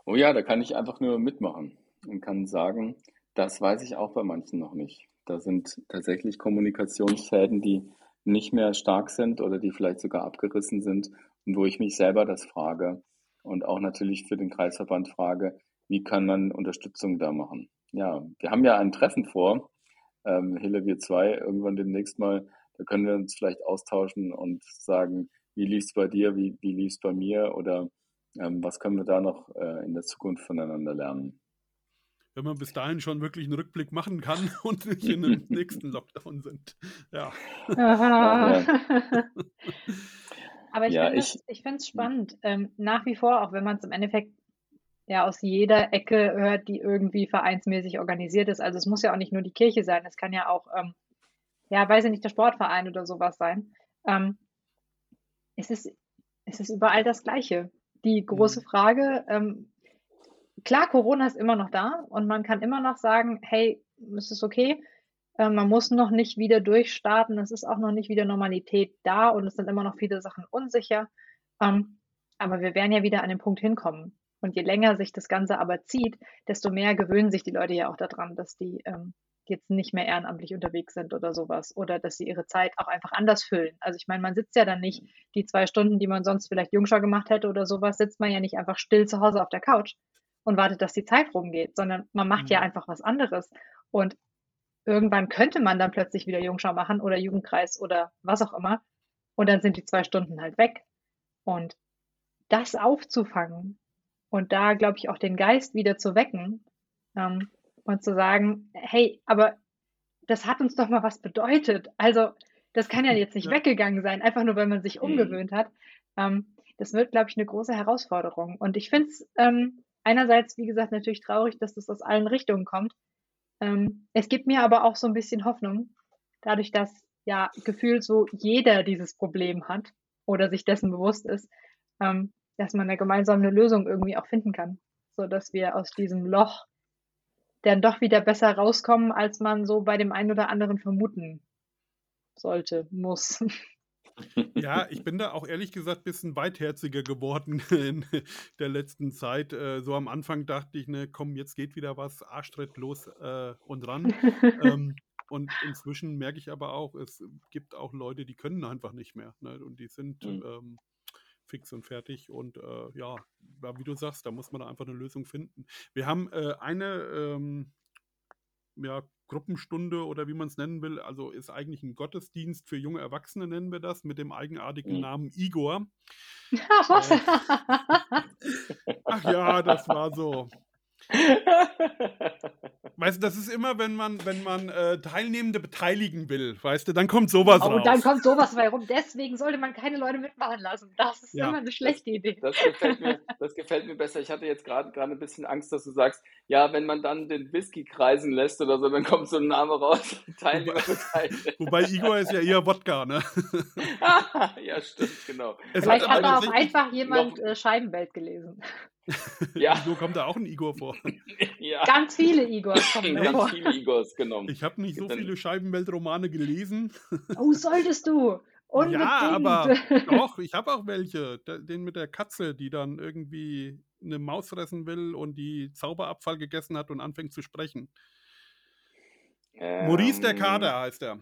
Oh ja, da kann ich einfach nur mitmachen und kann sagen, das weiß ich auch bei manchen noch nicht. Da sind tatsächlich Kommunikationsfäden, die nicht mehr stark sind oder die vielleicht sogar abgerissen sind und wo ich mich selber das frage und auch natürlich für den Kreisverband frage, wie kann man Unterstützung da machen? Ja, wir haben ja ein Treffen vor, ähm, Hille, wir zwei, irgendwann demnächst mal, da können wir uns vielleicht austauschen und sagen, wie lief es bei dir, wie, wie lief es bei mir oder ähm, was können wir da noch äh, in der Zukunft voneinander lernen? Wenn man bis dahin schon wirklich einen Rückblick machen kann [laughs] und nicht in einem [laughs] nächsten Lockdown sind. Ja. Aber ich ja, finde es spannend. Ähm, nach wie vor, auch wenn man es im Endeffekt ja aus jeder Ecke hört, die irgendwie vereinsmäßig organisiert ist. Also es muss ja auch nicht nur die Kirche sein, es kann ja auch, ähm, ja, weiß ich nicht, der Sportverein oder sowas sein. Ähm, es, ist, es ist überall das Gleiche. Die große mhm. Frage, ähm, klar, Corona ist immer noch da und man kann immer noch sagen, hey, es ist okay. Äh, man muss noch nicht wieder durchstarten. Es ist auch noch nicht wieder Normalität da und es sind immer noch viele Sachen unsicher. Ähm, aber wir werden ja wieder an den Punkt hinkommen. Und je länger sich das Ganze aber zieht, desto mehr gewöhnen sich die Leute ja auch daran, dass die, ähm, jetzt nicht mehr ehrenamtlich unterwegs sind oder sowas oder dass sie ihre Zeit auch einfach anders füllen. Also ich meine, man sitzt ja dann nicht die zwei Stunden, die man sonst vielleicht Jungschau gemacht hätte oder sowas, sitzt man ja nicht einfach still zu Hause auf der Couch und wartet, dass die Zeit rumgeht, sondern man macht ja Mhm. einfach was anderes. Und irgendwann könnte man dann plötzlich wieder Jungschau machen oder Jugendkreis oder was auch immer. Und dann sind die zwei Stunden halt weg. Und das aufzufangen und da, glaube ich, auch den Geist wieder zu wecken ähm, und zu sagen, hey, aber das hat uns doch mal was bedeutet. Also das kann ja [laughs] jetzt nicht Ja. weggegangen sein, einfach nur weil man sich Mhm. umgewöhnt hat. Ähm, das wird, glaube ich, eine große Herausforderung. Und ich finde es ähm, einerseits, wie gesagt, natürlich traurig, dass das aus allen Richtungen kommt. Ähm, es gibt mir aber auch so ein bisschen Hoffnung, dadurch, dass ja gefühlt so jeder dieses Problem hat oder sich dessen bewusst ist, ähm, dass man eine Lösung irgendwie auch finden kann, so dass wir aus diesem Loch dann doch wieder besser rauskommen, als man so bei dem einen oder anderen vermuten sollte, muss. [laughs] Ja, [laughs] ich bin da auch ehrlich gesagt ein bisschen weitherziger geworden [laughs] in der letzten Zeit. Äh, so am Anfang dachte ich, ne, komm, jetzt geht wieder was, Arschtritt los äh, und ran. Ähm, und inzwischen merke ich aber auch, es gibt auch Leute, die können einfach nicht mehr. Ne? Und die sind Mhm. ähm, fix und fertig. Und äh, ja, ja, wie du sagst, da muss man da einfach eine Lösung finden. Wir haben äh, eine ähm, ja, Gruppenstunde oder wie man es nennen will, also ist eigentlich ein Gottesdienst für junge Erwachsene, nennen wir das, mit dem eigenartigen Mhm. Namen Igor. [laughs] Äh, [laughs] ach ja, das war so. [laughs] Weißt du, das ist immer, wenn man, wenn man äh, Teilnehmende beteiligen will, weißt du, dann kommt sowas Oh, raus. und dann kommt sowas bei rum. Deswegen sollte man keine Leute mitmachen lassen. Das ist Ja. immer eine schlechte Idee. Das gefällt mir, das gefällt mir besser. Ich hatte jetzt gerade gerade ein bisschen Angst, dass du sagst, ja, wenn man dann den Whisky kreisen lässt oder so, dann kommt so ein Name raus. [laughs] Teilnehmer beteiligt. Wobei Igor ist ja eher Wodka, ne? [laughs] ja, stimmt, genau. Es Vielleicht hat hat aber da auch einfach jemand noch- äh, Scheibenwelt gelesen. Ja. So kommt da auch ein Igor vor. [laughs] Ja, Ganz viele Igors kommen ganz vor. viele Igors genommen. Ich habe nicht so Dann- viele Scheibenweltromane gelesen. Oh, solltest du. Unbedingt. Ja, aber doch, ich habe auch welche. Den mit der Katze, die dann irgendwie eine Maus fressen will und die Zauberabfall gegessen hat und anfängt zu sprechen. Maurice der Ähm, Kader heißt er.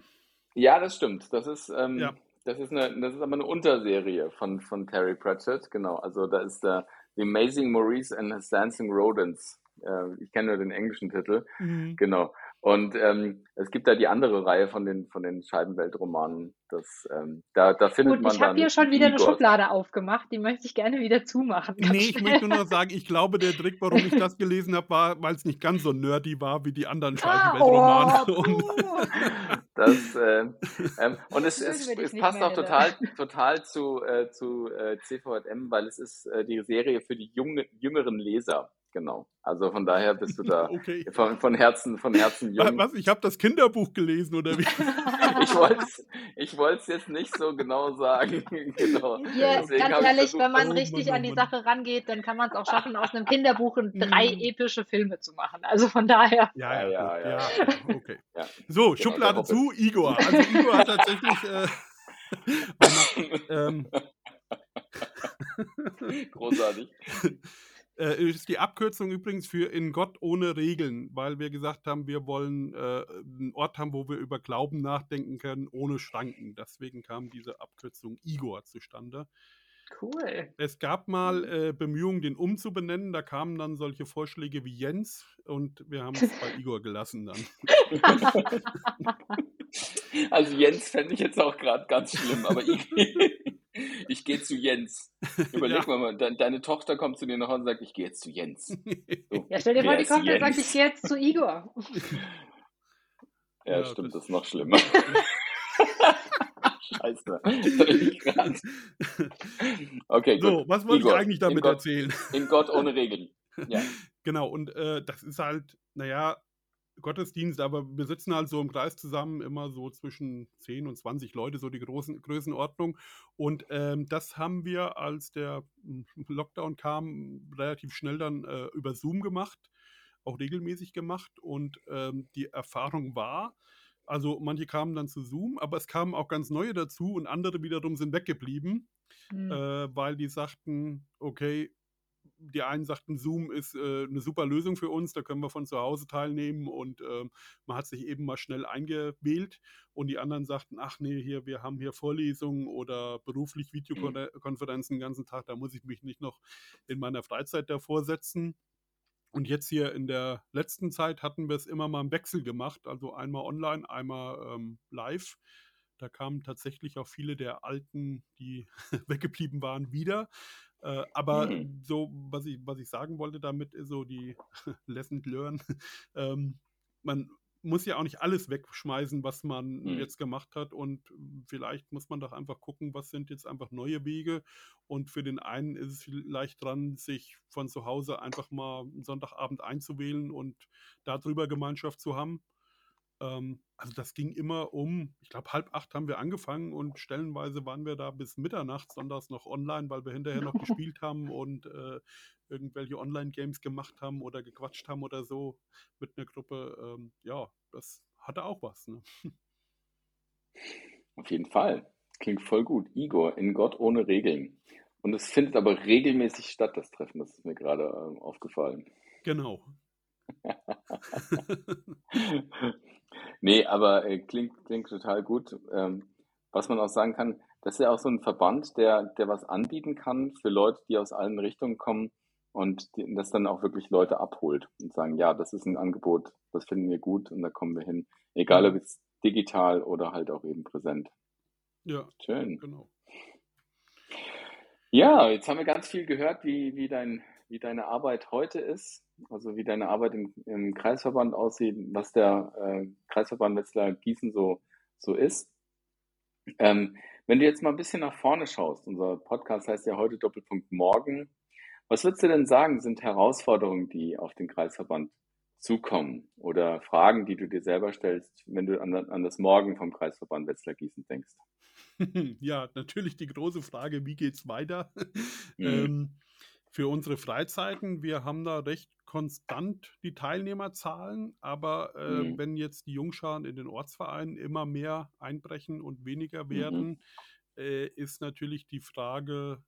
Ja, das stimmt. Das ist, ähm, Ja. das ist eine, das ist aber eine Unterserie von, von Terry Pratchett. Genau. Also da ist der The Amazing Maurice and His Dancing Rodents. Äh, ich kenne nur den englischen Titel. Mhm. Genau. Und ähm, es gibt da die andere Reihe von den, von den Scheibenweltromanen. Das, ähm, da, da findet Gut, man ich habe hier schon wieder eine. Schublade aufgemacht. Die möchte ich gerne wieder zumachen. Nee, ich schnell. möchte nur noch sagen, ich glaube, der Trick, warum ich das [laughs] gelesen habe, war, weil es nicht ganz so nerdy war wie die anderen Ah, Scheibenweltromane. oh, Und. [laughs] Das, äh, ähm, und es, es, es passt auch total, [laughs] total zu, äh, zu äh, CVM, weil es ist äh, die Serie für die junge, jüngeren Leser. Genau. Also von daher bist du da [laughs] okay. von, von Herzen, von Herzen jung. Was? Ich habe das Kinderbuch gelesen, oder wie? [laughs] Ich wollte es ich wollt's jetzt nicht so genau sagen. [laughs] genau. Hier, Deswegen ganz ehrlich, wenn man oh richtig oh an die. Sache rangeht, dann kann man es auch schaffen, aus einem Kinderbuch in drei Mm. epische Filme zu machen. Also von daher. Ja, ja, Ja, ja, ja, okay. Ja. So, Genau, Schublade der zu, Igor. Also Igor hat tatsächlich äh, ähm, Großartig. Äh, ist die Abkürzung übrigens für in Gott ohne Regeln, weil wir gesagt haben, wir wollen äh, einen Ort haben, wo wir über Glauben nachdenken können, ohne Schranken. Deswegen kam diese Abkürzung Igor zustande. Cool. Es gab mal äh, Bemühungen, den umzubenennen. Da kamen dann solche Vorschläge wie Jens und wir haben es bei [laughs] Igor gelassen dann. [laughs] [laughs] Also Jens fände ich jetzt auch gerade ganz schlimm, aber ich, ich gehe zu Jens. [laughs] Überleg Ja. mal, de deine Tochter kommt zu dir nach Hause und sagt, ich gehe jetzt zu Jens. [laughs] So, Ja, stell dir vor, die kommt und sagt, Jens? ich gehe jetzt zu Igor. Ja, Ja, stimmt, das- ist noch schlimmer. [laughs] Scheiße. Ich. Okay, gut. so, was wollte ich Igor, eigentlich in damit Gott- erzählen? In Gott ohne Regeln. Ja. Genau, und äh, das ist halt, naja, Gottesdienst, aber wir sitzen halt so im Kreis zusammen, immer so zwischen 10 und 20 Leute, so die großen Größenordnung. Und ähm, das haben wir, als der mm, Lockdown kam, relativ schnell dann äh, über Zoom gemacht, auch regelmäßig gemacht. Und ähm, die Erfahrung war, also manche kamen dann zu Zoom, aber es kamen auch ganz neue dazu und andere wiederum sind weggeblieben Hm. äh, weil die sagten, okay, die einen sagten, Zoom ist äh, eine super Lösung für uns, da können wir von zu Hause teilnehmen und äh, man hat sich eben mal schnell eingewählt. Und die anderen sagten, ach nee, hier, wir haben hier Vorlesungen oder beruflich Videokonferenzen den ganzen Tag, da muss ich mich nicht noch in meiner Freizeit davor setzen. Und jetzt hier in der letzten Zeit hatten wir es immer mal im Wechsel gemacht, also einmal online, einmal ähm, live. Da kamen tatsächlich auch viele der Alten, die [laughs] weggeblieben waren, wieder. Äh, aber mhm. so, was ich, was ich sagen wollte damit, ist so die [laughs] Lesson Learn. [laughs] ähm, man muss ja auch nicht alles wegschmeißen, was man mhm. jetzt gemacht hat. Und vielleicht muss man doch einfach gucken, was sind jetzt einfach neue Wege. Und für den einen ist es vielleicht dran, sich von zu Hause einfach mal Sonntagabend einzuwählen und darüber Gemeinschaft zu haben. Ähm, also das ging immer um, ich glaube, halb acht haben wir angefangen und stellenweise waren wir da bis Mitternacht, sonntags noch online, weil wir hinterher noch [laughs] gespielt haben und äh, irgendwelche Online-Games gemacht haben oder gequatscht haben oder so mit einer Gruppe. Ähm, ja, das hatte auch was. Ne? Auf jeden Fall. Klingt voll gut. Igor, in Gott ohne Regeln. Und es findet aber regelmäßig statt, das Treffen. Das ist mir gerade äh, aufgefallen. Genau. [laughs] [laughs] Nee, aber äh, klingt, klingt total gut. Ähm, was man auch sagen kann, das ist ja auch so ein Verband, der, der was anbieten kann für Leute, die aus allen Richtungen kommen und die, das dann auch wirklich Leute abholt und sagen, ja, das ist ein Angebot, das finden wir gut und da kommen wir hin. Egal ob es digital oder halt auch eben präsent. Ja, Schön. genau. Ja, jetzt haben wir ganz viel gehört, wie, wie, dein, wie deine Arbeit heute ist also wie deine Arbeit im, im Kreisverband aussieht, was der äh, Kreisverband Wetzlar Gießen so, so ist. Ähm, wenn du jetzt mal ein bisschen nach vorne schaust, unser Podcast heißt ja heute Doppelpunkt Morgen. Was würdest du denn sagen, sind Herausforderungen, die auf den Kreisverband zukommen oder Fragen, die du dir selber stellst, wenn du an, an das Morgen vom Kreisverband Wetzlar Gießen denkst? [laughs] Ja, natürlich die große Frage, wie geht's weiter? Mhm. ähm, für unsere Freizeiten, wir haben da recht konstant die Teilnehmerzahlen, aber äh, mhm. wenn jetzt die Jungscharen in den Ortsvereinen immer mehr einbrechen und weniger mhm. werden, mhm. äh, ist natürlich die Frage,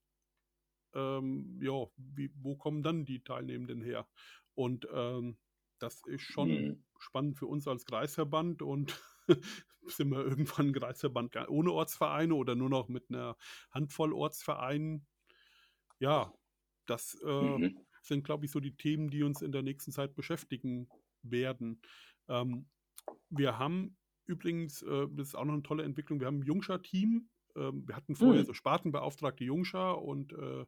ähm, ja, wie, wo kommen dann die Teilnehmenden her? Und ähm, das ist schon mhm. spannend für uns als Kreisverband und [laughs] sind wir irgendwann ein Kreisverband ohne Ortsvereine oder nur noch mit einer Handvoll Ortsvereinen? Ja, das äh, mhm. sind, glaube ich, so die Themen, die uns in der nächsten Zeit beschäftigen werden. Ähm, wir haben übrigens, äh, das ist auch noch eine tolle Entwicklung, wir haben ein Jungscher-Team. Ähm, wir hatten vorher mhm. so Spartenbeauftragte Jungscher und äh,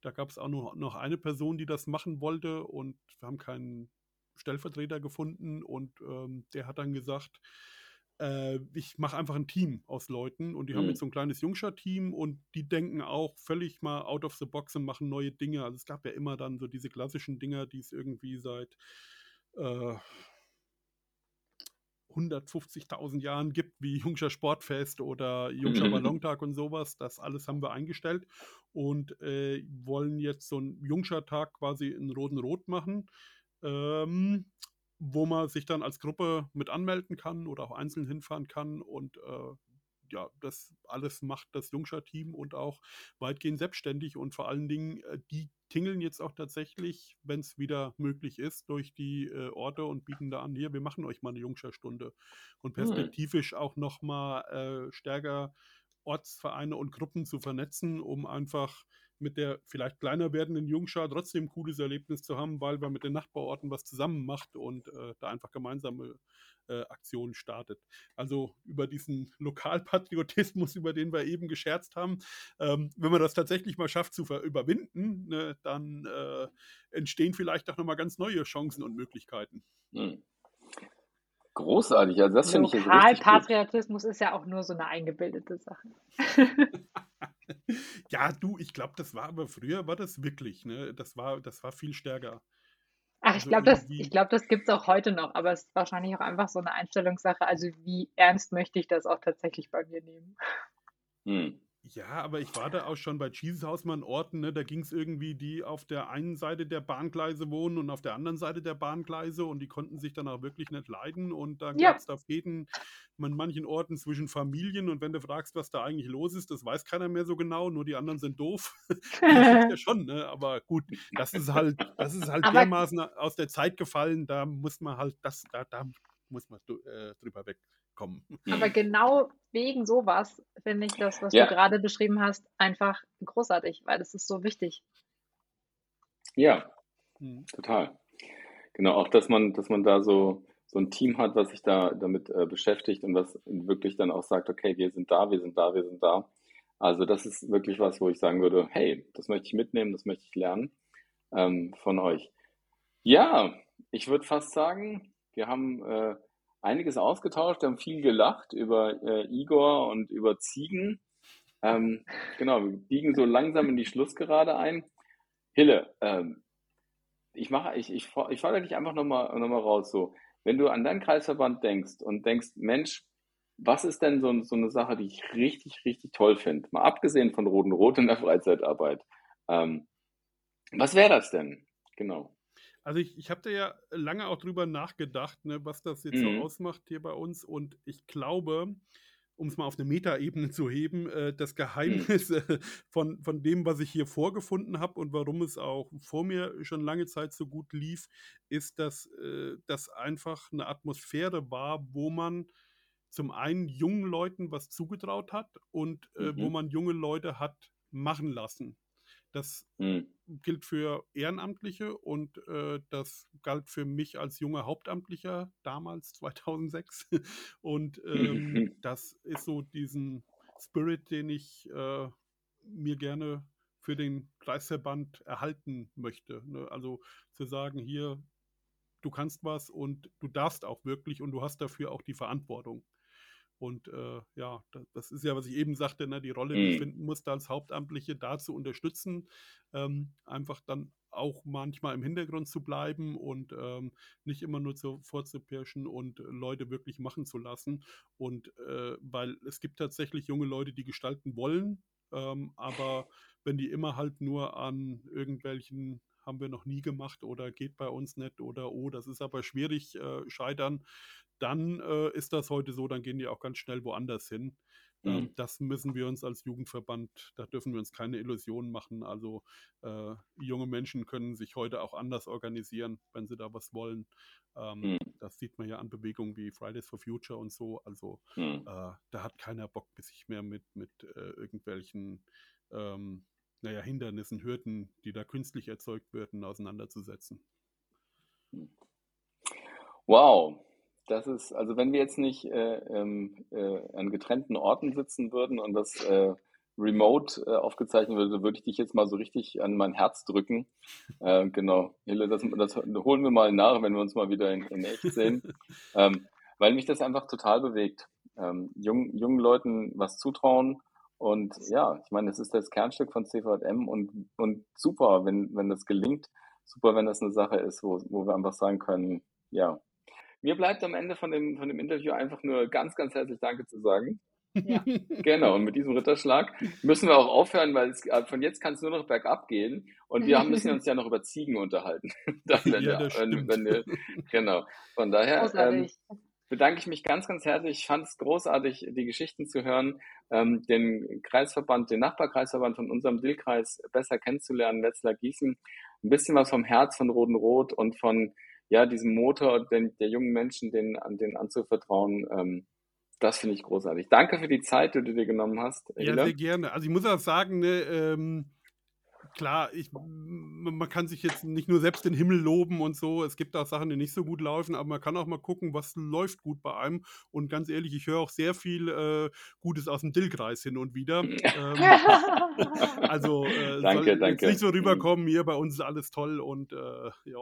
da gab es auch noch, noch eine Person, die das machen wollte und wir haben keinen Stellvertreter gefunden und ähm, der hat dann gesagt, äh, ich mache einfach ein Team aus Leuten und die mhm. haben jetzt so ein kleines Jungscher-Team und die denken auch völlig mal out of the box und machen neue Dinge. Also es gab ja immer dann so diese klassischen Dinger, die es irgendwie seit äh, 150.000 Jahren gibt, wie Jungscher Sportfest oder Jungscher Ballontag und sowas. Das alles haben wir eingestellt und äh, wollen jetzt so einen Jungscher Tag quasi in Roten Rot machen. Ähm, wo man sich dann als Gruppe mit anmelden kann oder auch einzeln hinfahren kann und äh, ja, das alles macht das Jungscher-Team und auch weitgehend selbstständig und vor allen Dingen, äh, die tingeln jetzt auch tatsächlich, wenn es wieder möglich ist, durch die äh, Orte und bieten da an, hier, wir machen euch mal eine Jungscher-Stunde und hm. perspektivisch auch nochmal äh, stärker Ortsvereine und Gruppen zu vernetzen, um einfach mit der vielleicht kleiner werdenden Jungschar trotzdem ein cooles Erlebnis zu haben, weil man mit den Nachbarorten was zusammen macht und äh, da einfach gemeinsame äh, Aktionen startet. Also über diesen [laughs] Lokalpatriotismus, über den wir eben gescherzt haben, ähm, wenn man das tatsächlich mal schafft zu überwinden, ne, dann äh, entstehen vielleicht auch nochmal ganz neue Chancen und Möglichkeiten. Hm. Großartig, also das finde ich jetzt Lokalpatriotismus ist ja auch nur so eine eingebildete Sache. [laughs] [laughs] ja, du, ich glaube, das war aber früher war das wirklich, ne? Das war, das war viel stärker. Ach, also ich glaube, das, glaub, das gibt es auch heute noch, aber es ist wahrscheinlich auch einfach so eine Einstellungssache. Also, wie ernst möchte ich das auch tatsächlich bei mir nehmen? Hm. Ja, aber ich war da auch schon bei Jesus Hausmann Orten, ne? da ging es irgendwie, die auf der einen Seite der Bahngleise wohnen und auf der anderen Seite der Bahngleise und die konnten sich dann auch wirklich nicht leiden und da ja. gab es auf jeden an manchen Orten zwischen Familien und wenn du fragst, was da eigentlich los ist, das weiß keiner mehr so genau, nur die anderen sind doof. [laughs] ja schon, ne? aber gut, das ist halt, das ist halt dermaßen aus der Zeit gefallen, da muss man halt, das, da, da muss man äh, drüber wegkommen. [laughs] Aber genau wegen sowas finde ich das, was ja. du gerade beschrieben hast, einfach großartig, weil das ist so wichtig. Ja, hm. total. Genau, auch dass man, dass man da so, so ein Team hat, was sich da damit äh, beschäftigt und was wirklich dann auch sagt, okay, wir sind da, wir sind da, wir sind da. Also das ist wirklich was, wo ich sagen würde, hey, das möchte ich mitnehmen, das möchte ich lernen ähm, von euch. Ja, ich würde fast sagen, wir haben äh, einiges ausgetauscht, wir haben viel gelacht über äh, Igor und über Ziegen. Ähm, genau, wir biegen so langsam in die Schlussgerade ein. Hille, ähm, ich mache, ich, ich, ich fordere dich einfach nochmal noch mal raus. So, wenn du an deinen Kreisverband denkst und denkst, Mensch, was ist denn so, so eine Sache, die ich richtig, richtig toll finde? Mal abgesehen von Roten Rot in der Freizeitarbeit. Ähm, was wäre das denn? Genau. Also ich, ich habe da ja lange auch drüber nachgedacht, ne, was das jetzt mhm. so ausmacht hier bei uns. Und ich glaube, um es mal auf eine Metaebene [laughs] zu heben, äh, das hm. Geheimnis äh, von, von dem, was ich hier vorgefunden habe und warum es auch vor mir schon lange Zeit so gut lief, ist, dass äh, das einfach eine Atmosphäre war, wo man zum einen jungen Leuten was zugetraut hat und äh, mhm. wo man junge Leute hat machen lassen. Das mhm. gilt für Ehrenamtliche und äh, das galt für mich als junger Hauptamtlicher damals, 2006. [laughs] und ähm, [laughs] das ist so diesen Spirit, den ich äh, mir gerne für den Kreisverband erhalten möchte. Ne? Also zu sagen, hier, du kannst was und du darfst auch wirklich und du hast dafür auch die Verantwortung. Und äh, ja, das, ist ja, was ich eben sagte, ne, die Rolle, die ich mhm. finden musste als Hauptamtliche, da zu unterstützen, ähm, einfach dann auch manchmal im Hintergrund zu bleiben und ähm, nicht immer nur zu, vorzupirschen und Leute wirklich machen zu lassen. Und äh, weil es gibt tatsächlich junge Leute, die gestalten wollen, ähm, aber wenn die immer halt nur an irgendwelchen haben wir noch nie gemacht oder geht bei uns nicht oder oh, das ist aber schwierig, äh, scheitern, dann äh, ist das heute so, dann gehen die auch ganz schnell woanders hin. Ähm, mhm. das müssen wir uns als Jugendverband, da dürfen wir uns keine Illusionen machen. Also äh, junge Menschen können sich heute auch anders organisieren, wenn sie da was wollen. Ähm, mhm. Das sieht man ja an Bewegungen wie Fridays for Future und so. Also mhm. äh, da hat keiner Bock, sich mehr mit, mit äh, irgendwelchen ähm, naja, Hindernissen, Hürden, die da künstlich erzeugt werden, auseinanderzusetzen. Wow, das ist, also wenn wir jetzt nicht äh, ähm, äh, an getrennten Orten sitzen würden und das äh, remote äh, aufgezeichnet würde, würde ich dich jetzt mal so richtig an mein Herz drücken. Äh, genau, Hille, das, das, holen wir mal nach, wenn wir uns mal wieder in, in echt sehen, [laughs] ähm, weil mich das einfach total bewegt. Ähm, jung, jungen Leuten was zutrauen und ja, ich meine, es ist das Kernstück von CVM und, und super, wenn, wenn das gelingt, super, wenn das eine Sache ist, wo, wo wir einfach sagen können, ja, mir bleibt am Ende von dem, von dem Interview einfach nur ganz, ganz herzlich Danke zu sagen. Ja. [laughs] Genau, und mit diesem Ritterschlag müssen wir auch aufhören, weil es, äh, von jetzt kann es nur noch bergab gehen und wir müssen [laughs] uns ja noch über Ziegen unterhalten. [laughs] Dann, wenn ja, wir, wenn, wenn wir, genau, von daher ähm, bedanke ich mich ganz, ganz herzlich. Ich fand es großartig, die Geschichten zu hören, ähm, den Kreisverband, den Nachbarkreisverband von unserem Dillkreis besser kennenzulernen, Wetzlar Gießen, ein bisschen was vom Herz von Roten Rot und von ja, diesem Motor den, der jungen Menschen, den, an den anzuvertrauen, ähm, das finde ich großartig. Danke für die Zeit, die du dir genommen hast. Ja, sehr gerne. Also ich muss auch sagen, ne, ähm, klar, ich, man kann sich jetzt nicht nur selbst den Himmel loben und so. Es gibt auch Sachen, die nicht so gut laufen, aber man kann auch mal gucken, was läuft gut bei einem. Und ganz ehrlich, ich höre auch sehr viel äh, Gutes aus dem Dillkreis hin und wieder. ähm, [laughs] also äh, danke, soll danke. nicht so rüberkommen, hier bei uns ist alles toll und äh, ja.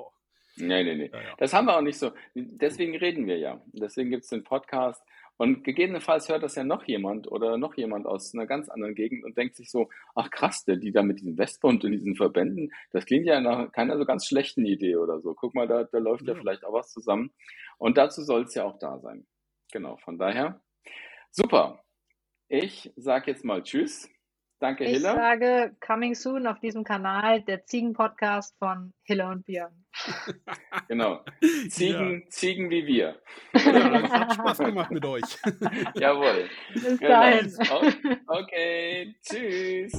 Nee, nee, nee. Ja, ja. Das haben wir auch nicht so. Deswegen reden wir ja. Deswegen gibt es den Podcast. Und gegebenenfalls hört das ja noch jemand oder noch jemand aus einer ganz anderen Gegend und denkt sich so, ach krass, der, die da mit diesem Westbund und diesen Verbänden, das klingt ja nach keiner so ganz schlechten Idee oder so. Guck mal, da, da läuft ja. ja vielleicht auch was zusammen. Und dazu soll es ja auch da sein. Genau, von daher. Super. Ich sage jetzt mal Tschüss. Danke, Ich Hille. sage coming soon auf diesem Kanal, der Ziegen-Podcast von Hille und Björn. [laughs] [laughs] Genau. Ja. Ziegen, Ziegen wie wir. Ja, es hat Spaß gemacht mit euch. [laughs] Jawohl. Bis Genau. dahin. Okay, tschüss.